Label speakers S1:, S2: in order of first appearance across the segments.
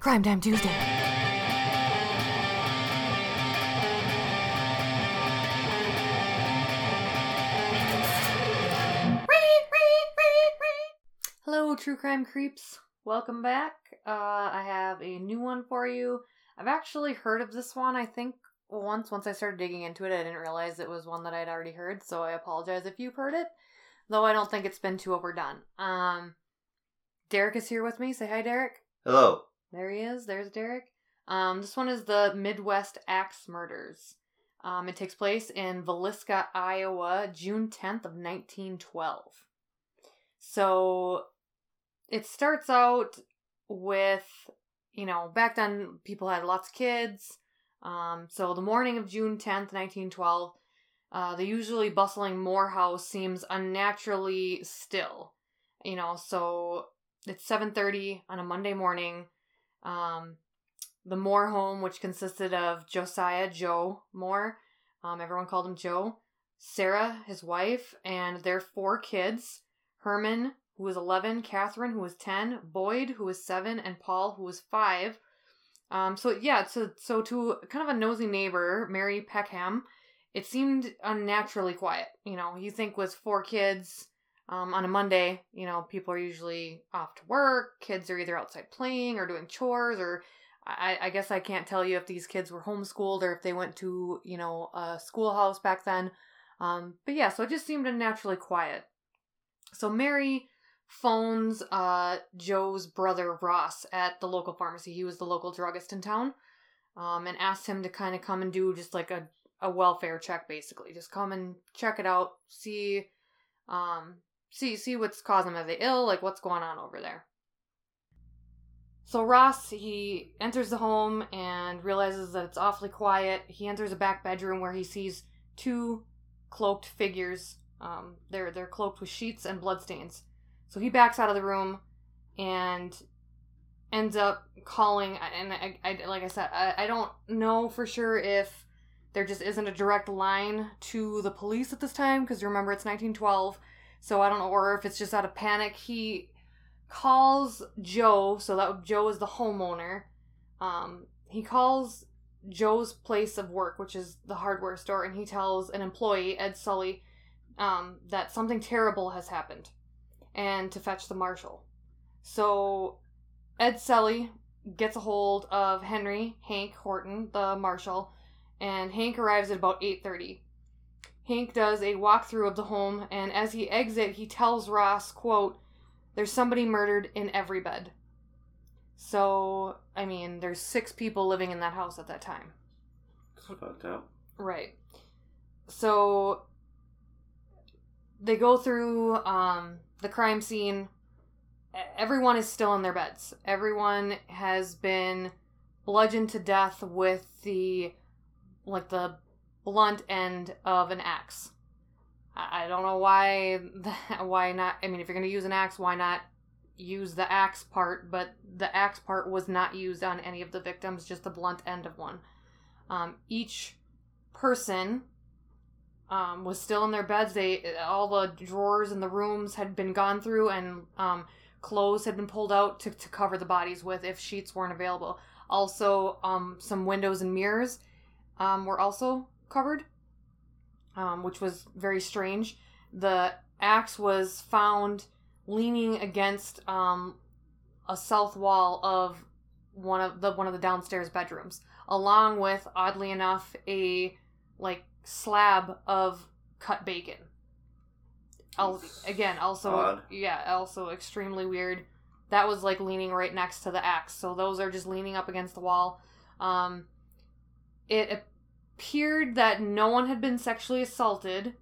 S1: Crime Time Tuesday. Hello, true crime creeps. Welcome back. Uh, I have a new one for you. I've actually heard of this one, I think, once. Once I started digging into it, I didn't realize it was one that I'd already heard, so I apologize if you've heard it. Though I don't think it's been too overdone. Um, Derek is here with me. Say hi, Derek.
S2: Hello.
S1: There he is. There's Derek. Um, this one is the Midwest Axe Murders. Um, it takes place in Villisca, Iowa, June 10th of 1912. So it starts out with, you know, back then people had lots of kids. Um, so the morning of June 10th, 1912, uh, the usually bustling Moore house seems unnaturally still. You know, so it's 7:30 on a Monday morning. Um, the Moore home, which consisted of Josiah Joe Moore, um, everyone called him Joe, Sarah, his wife, and their four kids Herman, who was 11, Catherine, who was 10, Boyd, who was 7, and Paul, who was 5. Um, so, yeah, so, so to kind of a nosy neighbor, Mary Peckham, it seemed unnaturally quiet. You know, you think with four kids, um, on a Monday, you know, people are usually off to work. Kids are either outside playing or doing chores, or I, I guess I can't tell you if these kids were homeschooled or if they went to, you know, a schoolhouse back then. Um, but yeah, so it just seemed unnaturally quiet. So Mary phones uh, Joe's brother Ross at the local pharmacy. He was the local druggist in town, um, and asked him to kind of come and do just like a a welfare check, basically. Just come and check it out, see um, see see what's causing them. Are they ill? Like what's going on over there? So Ross he enters the home and realizes that it's awfully quiet. He enters a back bedroom where he sees two cloaked figures. Um, they're they're cloaked with sheets and bloodstains. So he backs out of the room and ends up calling. And I, I like I said, I, I don't know for sure if there just isn't a direct line to the police at this time because remember it's 1912 so I don't know, or if it's just out of panic. He calls Joe, so that Joe is the homeowner. Um, he calls Joe's place of work, which is the hardware store, and he tells an employee, Ed Sully, um, that something terrible has happened and to fetch the marshal. So Ed Sully gets a hold of Henry Hank Horton, the marshal, and Hank arrives at about 8:30. Hank does a walkthrough of the home, and as he exits, he tells Ross, quote, There's somebody murdered in every bed. So, I mean, there's six people living in that house at that time.
S2: It's fucked up.
S1: Right. So they go through um, the crime scene. Everyone is still in their beds. Everyone has been bludgeoned to death with the like the blunt end of an axe. I don't know why why not I mean if you're going to use an axe why not use the axe part but the axe part was not used on any of the victims just the blunt end of one. Um, each person um, was still in their beds. They all the drawers in the rooms had been gone through and um, clothes had been pulled out to, to cover the bodies with if sheets weren't available. Also, um, some windows and mirrors um, were also covered, um, which was very strange. The axe was found leaning against um, a south wall of one of the one of the downstairs bedrooms, along with oddly enough a like slab of cut bacon. Al- again, also
S2: Odd.
S1: yeah, also extremely weird. That was like leaning right next to the axe, so those are just leaning up against the wall. Um, it appeared that no one had been sexually assaulted.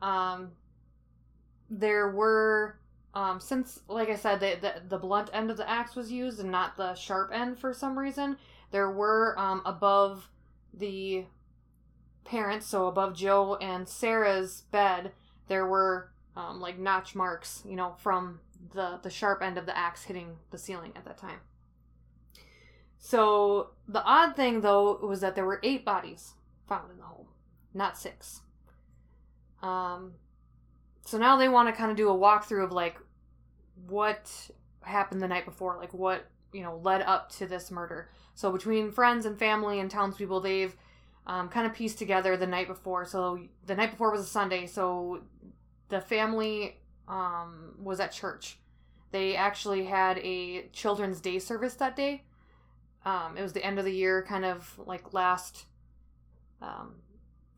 S1: Um, there were, um, since, like I said, the, the, the blunt end of the axe was used and not the sharp end for some reason, there were, um, above the parents, so above Joe and Sarah's bed, there were, um, like notch marks, you know, from the, the sharp end of the axe hitting the ceiling at that time. So the odd thing though was that there were eight bodies found in the home, not six. Um, so now they want to kind of do a walkthrough of like what happened the night before, like what you know led up to this murder. So between friends and family and townspeople, they've um, kind of pieced together the night before. So the night before was a Sunday, so the family um, was at church. They actually had a children's day service that day. Um, it was the end of the year, kind of like last, um,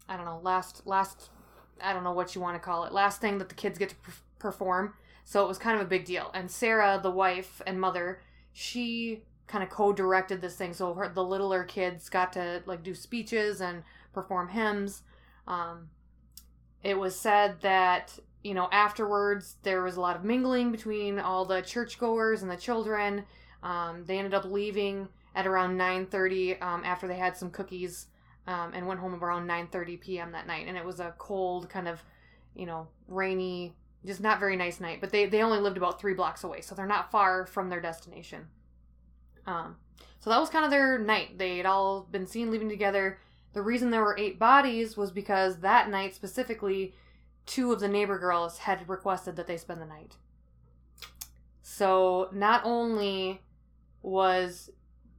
S1: I don't know, last last, I don't know what you want to call it, last thing that the kids get to per- perform. So it was kind of a big deal. And Sarah, the wife and mother, she kind of co-directed this thing. So her, the littler kids got to like do speeches and perform hymns. Um, it was said that you know, afterwards there was a lot of mingling between all the churchgoers and the children. Um, they ended up leaving at around 9:30 um, after they had some cookies um, and went home around 9:30 p.m. that night. And it was a cold, kind of, you know, rainy, just not very nice night. But they they only lived about three blocks away, so they're not far from their destination. Um, so that was kind of their night. They had all been seen leaving together. The reason there were eight bodies was because that night specifically two of the neighbor girls had requested that they spend the night. So not only was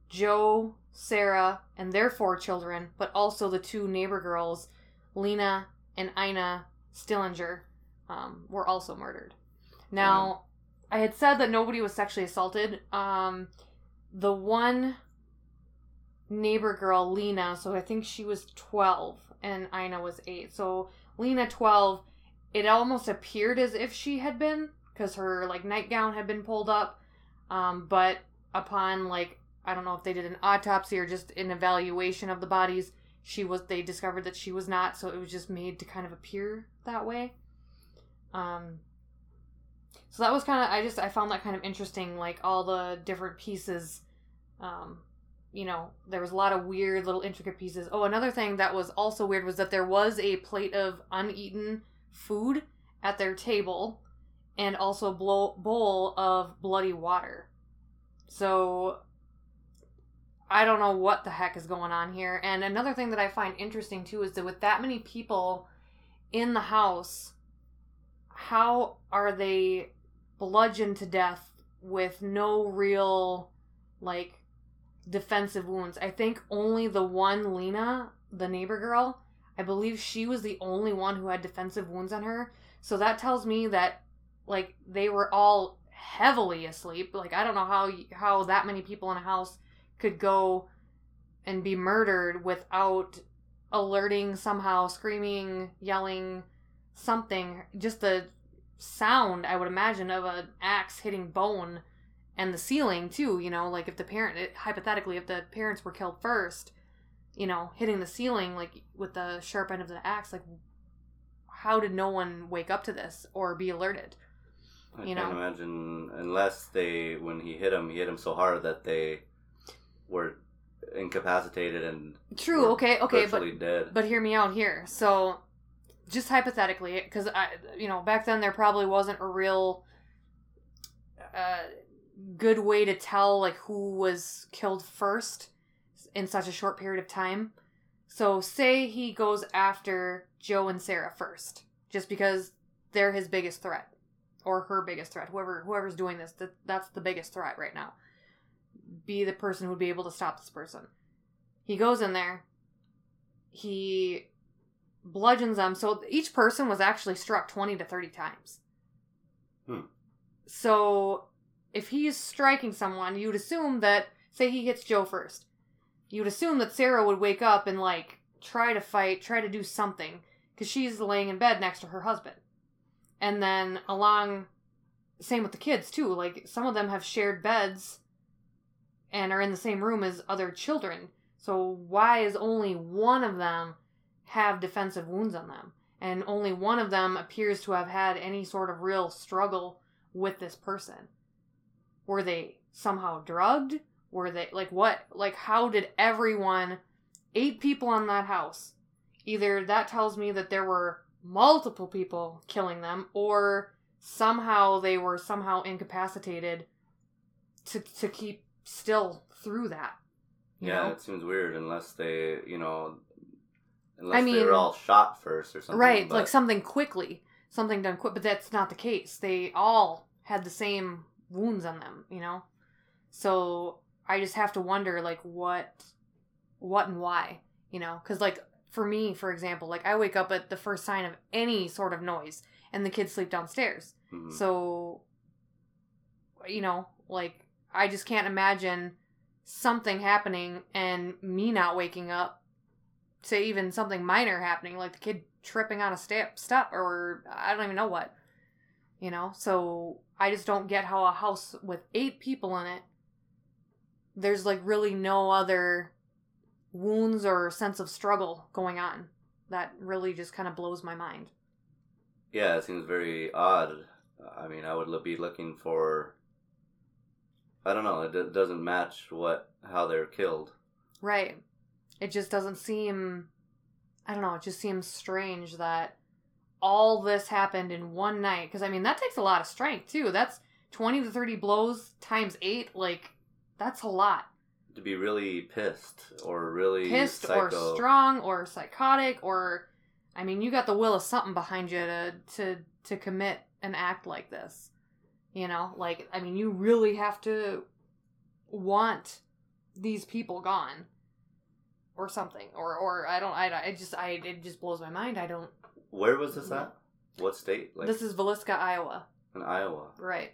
S1: Joe, Sarah, and their four children, but also the two neighbor girls, Lena and Ina Stillinger, um, were also murdered. Now, I had said that nobody was sexually assaulted. Um, the one neighbor girl, Lena, so I think she was 12 and Ina was 8. So Lena, 12, it almost appeared as if she had been because her like nightgown had been pulled up um, but upon like i don't know if they did an autopsy or just an evaluation of the bodies. She was they discovered that she was not so it was just made to kind of appear that way. Um so that was kind of i just i found that kind of interesting like all the different pieces um you know there was a lot of weird little intricate pieces. Oh another thing that was also weird was that there was a plate of uneaten food at their table and also a bowl of bloody water. So I don't know what the heck is going on here. And another thing that I find interesting too is that with that many people in the house, how are they bludgeoned to death with no real like defensive wounds? I think only the one Lena, the neighbor girl, I believe she was the only one who had defensive wounds on her. So that tells me that like they were all heavily asleep. Like I don't know how how that many people in a house could go and be murdered without alerting somehow, screaming, yelling, something. Just the sound I would imagine of an axe hitting bone and the ceiling too. You know, like if the parent hypothetically if the parents were killed first you know, hitting the ceiling like with the sharp end of the axe, like how did no one wake up to this or be alerted?
S2: I
S1: You
S2: can't
S1: know?
S2: imagine unless they when he hit him, he hit him so hard that they were incapacitated and
S1: True, okay, okay, but
S2: dead.
S1: but hear me out here. So just hypothetically, because I, you know, back then there probably wasn't a real uh, good way to tell like who was killed first in such a short period of time. So say he goes after Joe and Sarah first, just because they're his biggest threat or her biggest threat. Whoever whoever's doing this, that that's the biggest threat right now. Be the person who would be able to stop this person. He goes in there. He bludgeons them. So each person was actually struck 20 to 30 times.
S2: Hmm.
S1: So if he's striking someone, you'd assume that, say he hits Joe first, you'd assume that Sarah would wake up and, like, try to fight, try to do something, because she's laying in bed next to her husband. And then along, same with the kids, too. Like, some of them have shared beds and are in the same room as other children. So why is only one of them have defensive wounds on them? And only one of them appears to have had any sort of real struggle with this person. Were they somehow drugged? Were they like what? Like how did everyone eight people on that house? Either that tells me that there were multiple people killing them or somehow they were somehow incapacitated to to keep still through that.
S2: Yeah,
S1: know?
S2: it seems weird unless they, you know, unless
S1: I
S2: they
S1: mean-
S2: were all shot first or something.
S1: right,
S2: but-
S1: like something quickly, something done quick, but that's not the case. They all had the same wounds on them, you know. So I just have to wonder, like, what, what and why, you know? Because, like, for me, for example, like, I wake up at the first sign of any sort of noise, and the kids sleep downstairs.
S2: Mhm.
S1: So, you know, like, I just can't imagine something happening and me not waking up to even something minor happening, like the kid tripping on a step, step or I don't even know what. You know, so I just don't get how a house with eight people in it, there's like really no other wounds or sense of struggle going on. That really just kind of blows my mind.
S2: Yeah, it seems very odd. I mean, I would be looking for. I don't know. It d- doesn't match what how they're killed.
S1: Right. It just doesn't seem I don't know, it just seems strange that all this happened in one night cuz I mean that takes a lot of strength too. That's 20 to 30 blows times 8 like that's a lot.
S2: To be really pissed or really
S1: Pissed
S2: psycho.
S1: or strong or psychotic or I mean you got the will of something behind you to to to commit an act like this. You know, like I mean you really have to want these people gone or something or or I don't I I just I it just blows my mind. I don't
S2: Where was this at? What state? Like
S1: This is Villisca, Iowa.
S2: in Iowa.
S1: Right.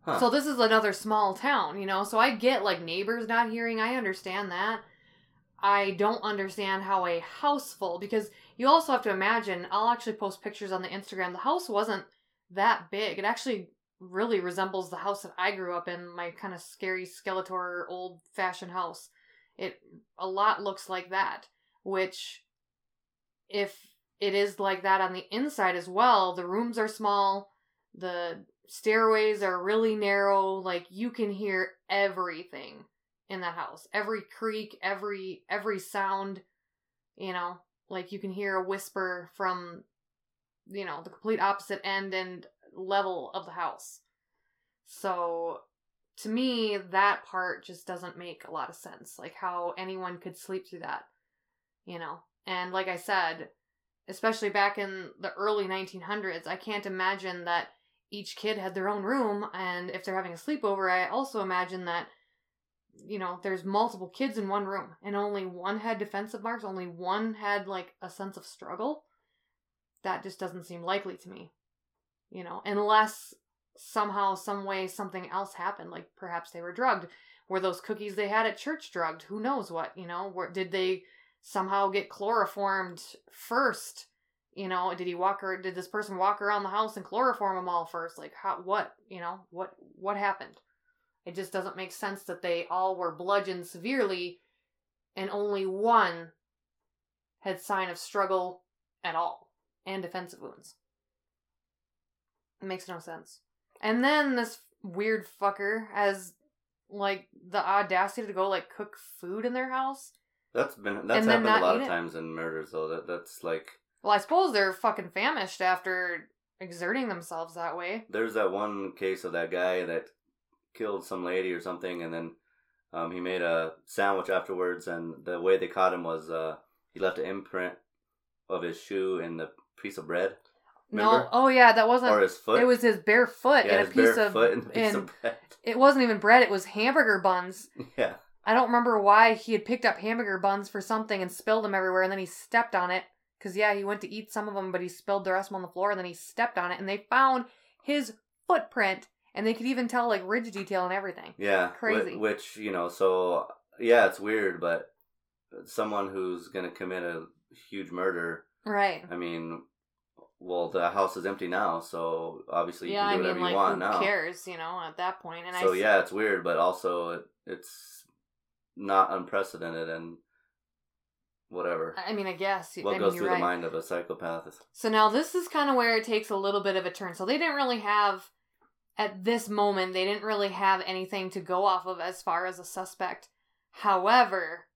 S2: Huh.
S1: So this is another small town, you know. So I get like neighbors not hearing. I understand that. I don't understand how a house full because you also have to imagine. I'll actually post pictures on the Instagram. The house wasn't that big. It actually really resembles the house that I grew up in. My kind of scary Skeletor old fashioned house. It a lot looks like that. Which, if it is like that on the inside as well, the rooms are small. The stairways are really narrow like you can hear everything in that house every creak every every sound you know like you can hear a whisper from you know the complete opposite end and level of the house. So to me that part just doesn't make a lot of sense like how anyone could sleep through that you know? And like i said especially back in the early 1900s i can't imagine that each kid had their own room and if they're having a sleepover i also imagine that you know there's multiple kids in one room and only one had defensive marks only one had like a sense of struggle. That just doesn't seem likely to me you know unless somehow some way something else happened like perhaps they were drugged. Were those cookies they had at church drugged? Who knows what you know? Did they somehow get chloroformed first? You know did he walk or did this person walk around the house and chloroform them all first? Like how what you know what what happened? It just doesn't make sense that they all were bludgeoned severely and only one had sign of struggle at all and defensive wounds it makes no sense and then this weird fucker has like the audacity to go like cook food in their house
S2: That's been that's happened a lot of
S1: it?
S2: times in murders though. That that's like
S1: well i suppose they're fucking famished after exerting themselves that way
S2: there's that one case of that guy that killed some lady or something, and then um, he made a sandwich afterwards, and the way they caught him was uh, he left an imprint of his shoe in the piece of bread
S1: no oh yeah that wasn't
S2: or his foot.
S1: it was his bare foot
S2: yeah,
S1: and a
S2: his
S1: piece
S2: bare
S1: of
S2: foot and a piece
S1: and
S2: of bread.
S1: it wasn't even bread it was hamburger buns
S2: Yeah,
S1: I don't remember why he had picked up hamburger buns for something and spilled them everywhere, and then he stepped on it. Because, yeah, he went to eat some of them, but he spilled the rest of them on the floor, and then he stepped on it, and they found his footprint, and they could even tell, like, ridge detail and everything.
S2: yeah,
S1: Crazy.
S2: Which you know, so yeah, it's weird, but someone who's gonna commit a huge murder.
S1: Right.
S2: I mean, well, the house is empty now, so obviously you
S1: yeah, I
S2: can do
S1: mean,
S2: whatever
S1: like,
S2: you want now.
S1: who
S2: now.
S1: cares, you know, at that point? And
S2: so
S1: I,
S2: yeah, it's weird, but also it, it's not unprecedented and whatever.
S1: I mean, I guess.
S2: what
S1: I
S2: goes
S1: mean,
S2: through
S1: you're
S2: the
S1: right.
S2: mind of a psychopath? Is,
S1: So now this is kind of where it takes a little bit of a turn. So they didn't really have, at this moment, they didn't really have anything to go off of as far as a suspect. However,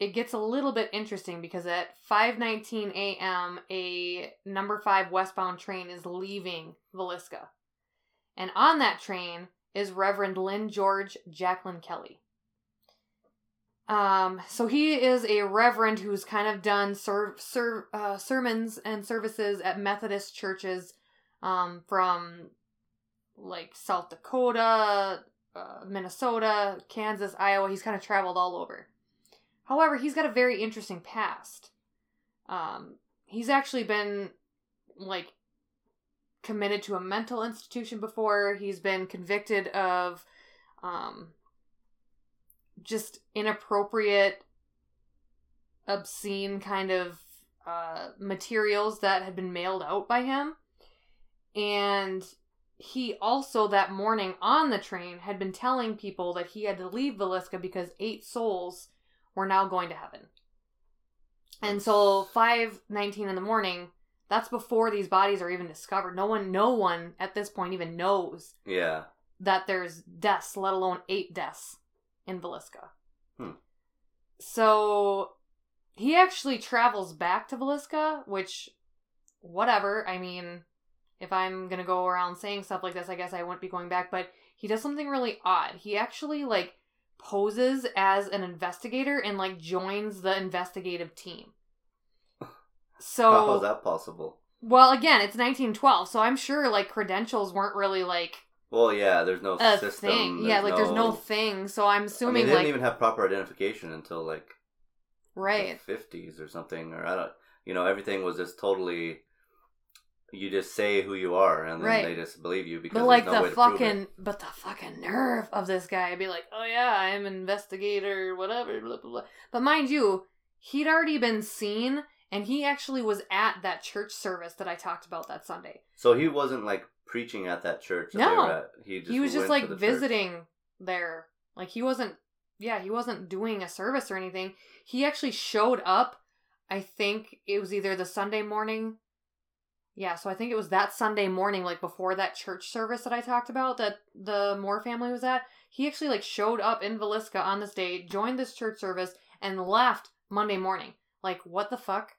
S1: it gets a little bit interesting because at 5:19 a.m. a number 5 westbound train is leaving Villisca. And on that train is Reverend Lynn George Jacklin Kelly. Um, so he is a reverend who's kind of done ser- ser- uh, sermons and services at Methodist churches um, from like South Dakota, uh, Minnesota, Kansas, Iowa. He's kind of traveled all over. However, he's got a very interesting past. Um, he's actually been like committed to a mental institution before. He's been convicted of um, just inappropriate, obscene kind of uh, materials that had been mailed out by him. And he also, that morning on the train, had been telling people that he had to leave Villisca because eight souls were now going to heaven. And so, 5.19 in the morning, that's before these bodies are even discovered. No one, no one at this point even knows
S2: Yeah.
S1: that there's deaths, let alone eight deaths in Villisca.
S2: Hmm.
S1: So he actually travels back to Villisca, which, whatever. I mean, if I'm gonna go around saying stuff like this, I guess I wouldn't be going back. But he does something really odd. He actually like poses as an investigator and like joins the investigative team. So
S2: How is that possible?
S1: well, again, it's 1912, so I'm sure like credentials weren't really like
S2: Well, yeah. There's no
S1: a
S2: system.
S1: thing. Yeah, like there's no thing. So I'm
S2: I
S1: assuming
S2: mean, they
S1: like
S2: didn't even have proper identification until like
S1: right.
S2: fifties or something, or I don't. You know, everything was just totally. You just say who you are, and then
S1: Right.
S2: they just believe you because
S1: But like
S2: no
S1: the fucking, but the fucking nerve of this guy be like, oh yeah, I'm an investigator, whatever, blah blah blah. But mind you, he'd already been seen, and he actually was at that church service that I talked about that Sunday.
S2: So he wasn't like preaching at that church. That
S1: No.
S2: he just
S1: he was just like
S2: the church.
S1: visiting there. Like he wasn't, yeah, he wasn't doing a service or anything. He actually showed up. I think it was either the Sunday morning. Yeah, so I think it was that Sunday morning, like before that church service that I talked about that the Moore family was at. He actually like showed up in Villisca on this day, joined this church service, and left Monday morning. Like what the fuck?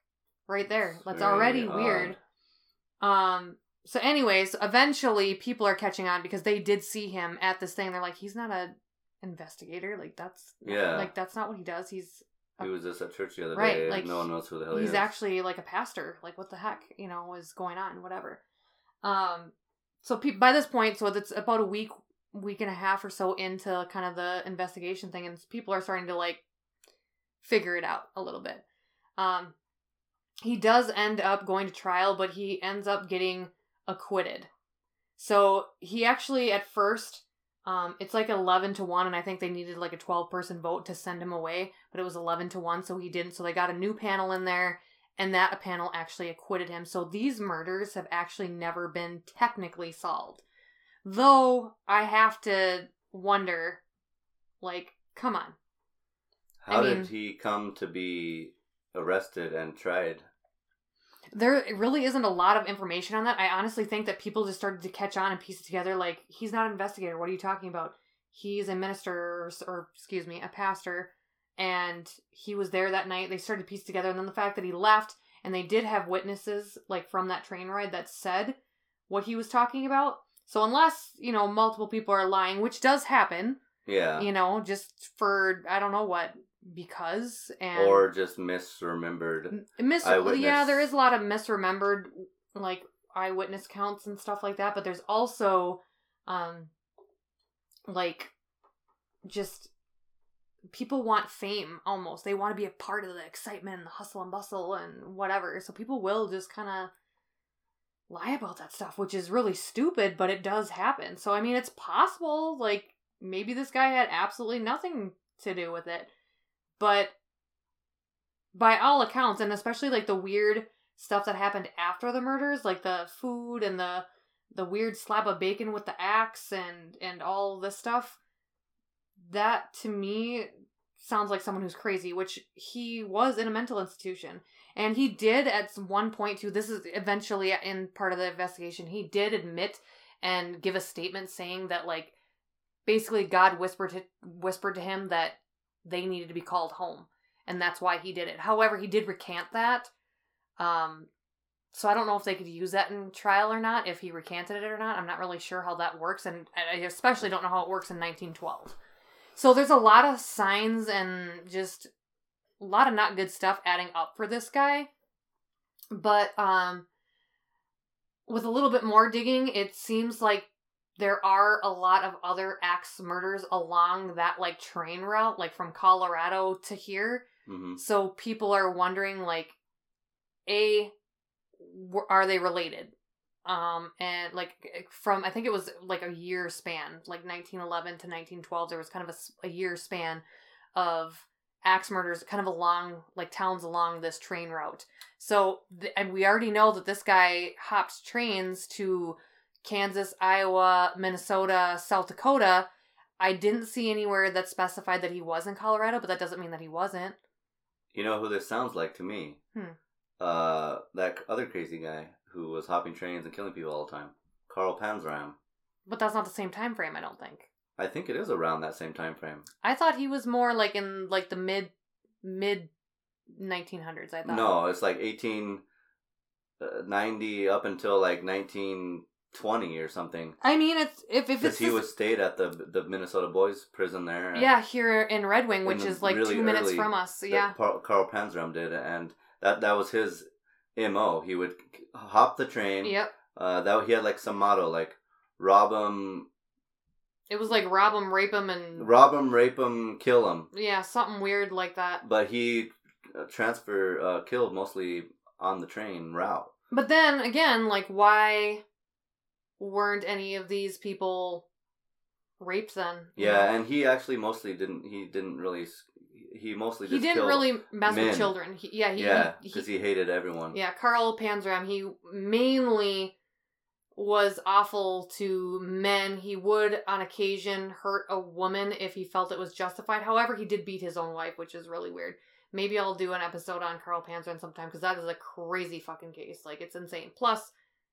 S1: Right there. That's
S2: Very
S1: already
S2: odd.
S1: weird. Um. So, anyways, eventually people are catching on because they did see him at this thing. They're like, he's not a investigator. Like that's
S2: Yeah.
S1: Like that's not what he does. He's
S2: He was just at church the other
S1: Right,
S2: day.
S1: like,
S2: no one knows who the hell he
S1: he's
S2: is.
S1: actually like a pastor. Like what the heck, you know, was going on? Whatever. Um. So pe- by this point, so it's about a week, week and a half or so into kind of the investigation thing, and people are starting to like figure it out a little bit. Um. He does end up going to trial, but he ends up getting acquitted. So he actually at first um it's like 11 to 1 and I think they needed like a 12 person vote to send him away, but it was 11 to 1 so he didn't. So they got a new panel in there and that panel actually acquitted him. So these murders have actually never been technically solved. Though I have to wonder like come on.
S2: How
S1: I
S2: did he come to be arrested and tried?
S1: There really isn't a lot of information on that. I honestly think that people just started to catch on and piece it together. Like, he's not an investigator. What are you talking about? He's a minister, or, excuse me, a pastor, and he was there that night. They started to piece together, and then the fact that he left, and they did have witnesses, like from that train ride, that said what he was talking about. So, unless, you know, multiple people are lying, which does happen,
S2: Yeah.
S1: you know, just for, I don't know what, because, and.
S2: or just misremembered.
S1: Mis-
S2: eyewitness.
S1: yeah, there is a lot of misremembered like eyewitness counts and stuff like that, but there's also um like just people want fame almost. They want to be a part of the excitement and the hustle and bustle and whatever. So people will just kind of lie about that stuff, which is really stupid, but it does happen. So I mean, it's possible like maybe this guy had absolutely nothing to do with it. But by all accounts, and especially like the weird stuff that happened after the murders, like the food and the the weird slab of bacon with the axe and and all this stuff, that to me sounds like someone who's crazy, which he was in a mental institution. And he did at one point too, this is eventually in part of the investigation, he did admit and give a statement saying that like basically God whispered to whispered to him that they needed to be called home and that's why he did it. However, he did recant that. Um, so I don't know if they could use that in trial or not, if he recanted it or not. I'm not really sure how that works, and I especially don't know how it works in 1912. So there's a lot of signs and just a lot of not good stuff adding up for this guy. But um, with a little bit more digging, it seems like there are a lot of other axe murders along that like train route, like from Colorado to here.
S2: hmm
S1: So people are wondering, like, a, are they related? Um, and like from I think it was like a year span, like 1911 to 1912. There was kind of a, a year span of axe murders, kind of along like towns along this train route. So th- and we already know that this guy hopped trains to Kansas, Iowa, Minnesota, South Dakota. I didn't see anywhere that specified that he was in Colorado, but that doesn't mean that he wasn't.
S2: You know who this sounds like to me?
S1: Hmm.
S2: Uh, that other crazy guy who was hopping trains and killing people all the time, Carl Panzram.
S1: But that's not the same time frame, I don't think.
S2: I think it is around that same time frame.
S1: I thought he was more like in like the mid mid 1900s. I thought.
S2: No, it's like eighteen ninety up until like nineteen twenty or something.
S1: I mean, it's if if it's
S2: he
S1: this-
S2: was stayed at the the Minnesota Boys prison there.
S1: yeah here in Red Wing, which is like
S2: really
S1: two minutes
S2: early-
S1: from us. Yeah,
S2: Carl Panzram did, and that that was his mo. He would hop the train.
S1: yep.
S2: Uh, that he had like some motto like rob him,
S1: It was like rob him, rape him, and
S2: rob him, rape him, kill him.
S1: yeah, something weird like that.
S2: But he uh, transfer uh, killed mostly on the train route.
S1: But then again, like why weren't any of these people raped then?
S2: Yeah, and he actually mostly didn't. He didn't really. He mostly
S1: he didn't really mess
S2: men.
S1: with children. He, yeah, he,
S2: yeah,
S1: he,
S2: because he, hated everyone.
S1: Yeah, Carl Panzram, he mainly was awful to men. He would, on occasion, hurt a woman if he felt it was justified. However, he did beat his own wife, which is really weird. Maybe I'll do an episode on Carl Panzram sometime because that is a crazy fucking case. Like, it's insane. Plus,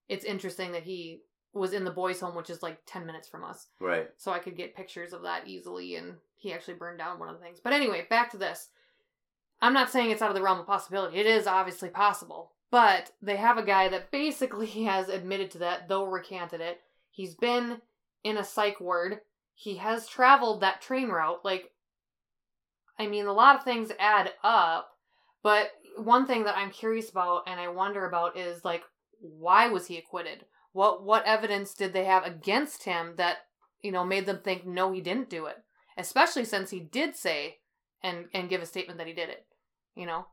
S1: it's interesting that he was in the boys' home, which is like 10 minutes from us
S2: Right.
S1: so I could get pictures of that easily. And he actually burned down one of the things. But anyway, back to this. I'm not saying it's out of the realm of possibility. It is obviously possible. But they have a guy that basically has admitted to that, though recanted it. He's been in a psych ward. He has traveled that train route. Like, I mean, a lot of things add up. But one thing that I'm curious about and I wonder about is like, why was he acquitted? What what evidence did they have against him that you know made them think no he didn't do it? Especially since he did say and and give a statement that he did it. You know,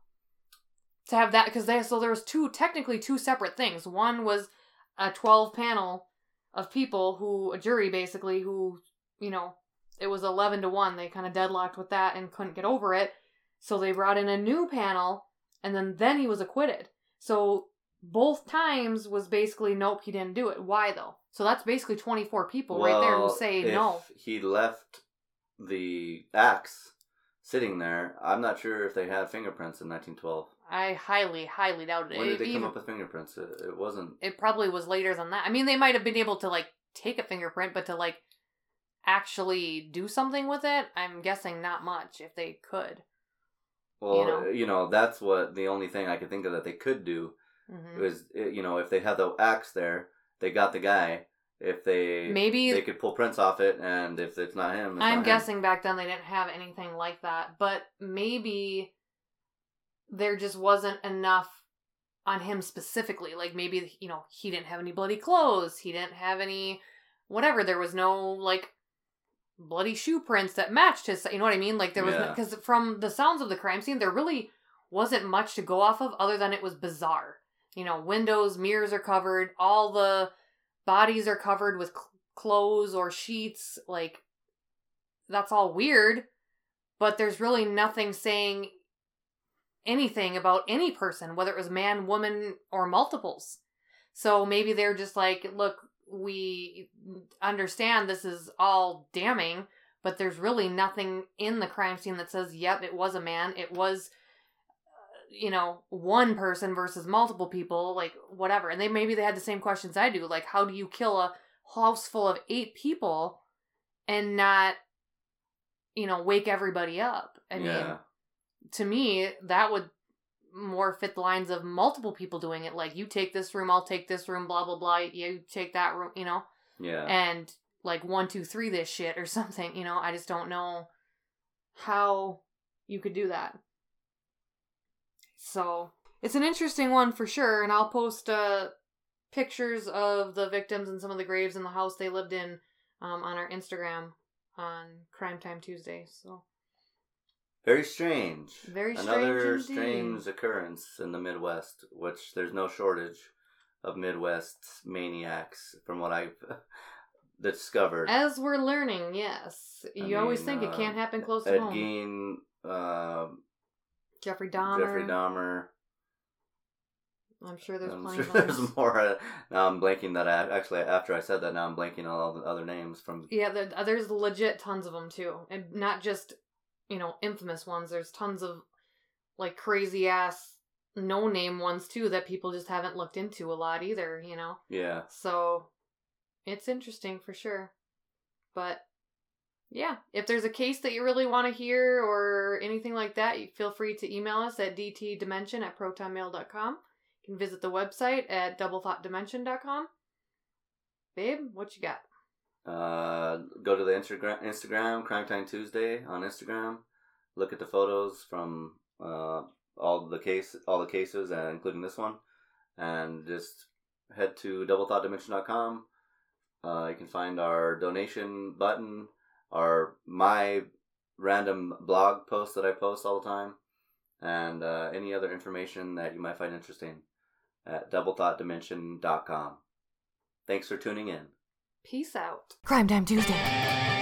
S1: to have that because they so there was two technically two separate things. One was a twelve panel of people who a jury basically who you know it was 11 to 1 they kind of deadlocked with that and couldn't get over it so they brought in a new panel and then then he was acquitted so both times was basically nope he didn't do it why though so that's basically 24 people right there who
S2: Well,
S1: say
S2: if
S1: no
S2: He left the axe sitting there. I'm not sure if they had fingerprints in 1912.
S1: i highly highly doubt it
S2: When did they come
S1: even-
S2: up with fingerprints? It, it wasn't.
S1: it probably was later than that i mean they might have been able to like take a fingerprint but to like actually do something with it i'm guessing not much if they could
S2: Well, you
S1: know?
S2: know, that's what the only thing I could think of that they could do
S1: Mhm.
S2: was, eh, you know, if they had the axe there, they got the guy. If they
S1: maybe
S2: they could pull prints off it, and if it's not him, it's
S1: I'm
S2: not him.
S1: guessing back then they didn't have anything like that, but maybe there just wasn't enough on him specifically. Like maybe you know he didn't have any bloody clothes, he didn't have any whatever. There was no like bloody shoe prints that matched his. You know what I mean? Like there was
S2: Yeah.
S1: because from the sounds of the crime scene, there really wasn't much to go off of other than it was bizarre. You know, windows, mirrors are covered, all the bodies are covered with cl- clothes or sheets. Like that's all weird, but there's really nothing saying anything about any person, whether it was man, woman, or multiples. So maybe they're just like, look, we understand this is all damning, but there's really nothing in the crime scene that says, yep, it was a man. It was, you know, one person versus multiple people, like whatever. And they maybe they had the same questions I do, like, how do you kill a house full of eight people and not, you know, wake everybody up? I mean,
S2: yeah,
S1: to me, that would more fit the lines of multiple people doing it. Like, you take this room, I'll take this room, blah, blah, blah. You take that room, you know?
S2: yeah.
S1: And like, one, two, three, this shit or something, you know? I just don't know how you could do that. So, it's an interesting one for sure. And I'll post uh, pictures of the victims and some of the graves in the house they lived in um, on our Instagram on Crime Time Tuesday. So
S2: Very strange.
S1: Very
S2: Another
S1: strange indeed.
S2: strange occurrence in the Midwest, which there's no shortage of Midwest maniacs, from what I've discovered.
S1: as we're learning, yes,
S2: I
S1: you always
S2: mean,
S1: think it
S2: uh,
S1: can't happen close to home.
S2: Gein, uh,
S1: Jeffrey Dahmer.
S2: Jeffrey Dahmer.
S1: I'm sure there's
S2: I'm
S1: plenty
S2: sure
S1: of
S2: there's more. Uh, now I'm blanking that I actually after I said that now I'm blanking on all the other names from.
S1: Yeah, there, uh, there's legit tons of them too, and not just you know infamous ones. There's tons of like crazy ass no name ones too that people just haven't looked into a lot either. You know,
S2: Yeah,
S1: so it's interesting for sure. But yeah, if there's a case that you really want to hear or anything like that, feel free to email us at dtdimension at protonmail.com. You can visit the website at doublethoughtdimension.com. Babe, what you got?
S2: uh, go to the Instagram, Instagram Crime Time Tuesday on Instagram. Look at the photos from uh, all the case, all the cases, and including this one, and just head to doublethoughtdimension.com. Uh, you can find our donation button, our my random blog posts that I post all the time, and uh, any other information that you might find interesting at doublethoughtdimension.com. Thanks for tuning in.
S1: Peace out.
S3: Crime Time Tuesday.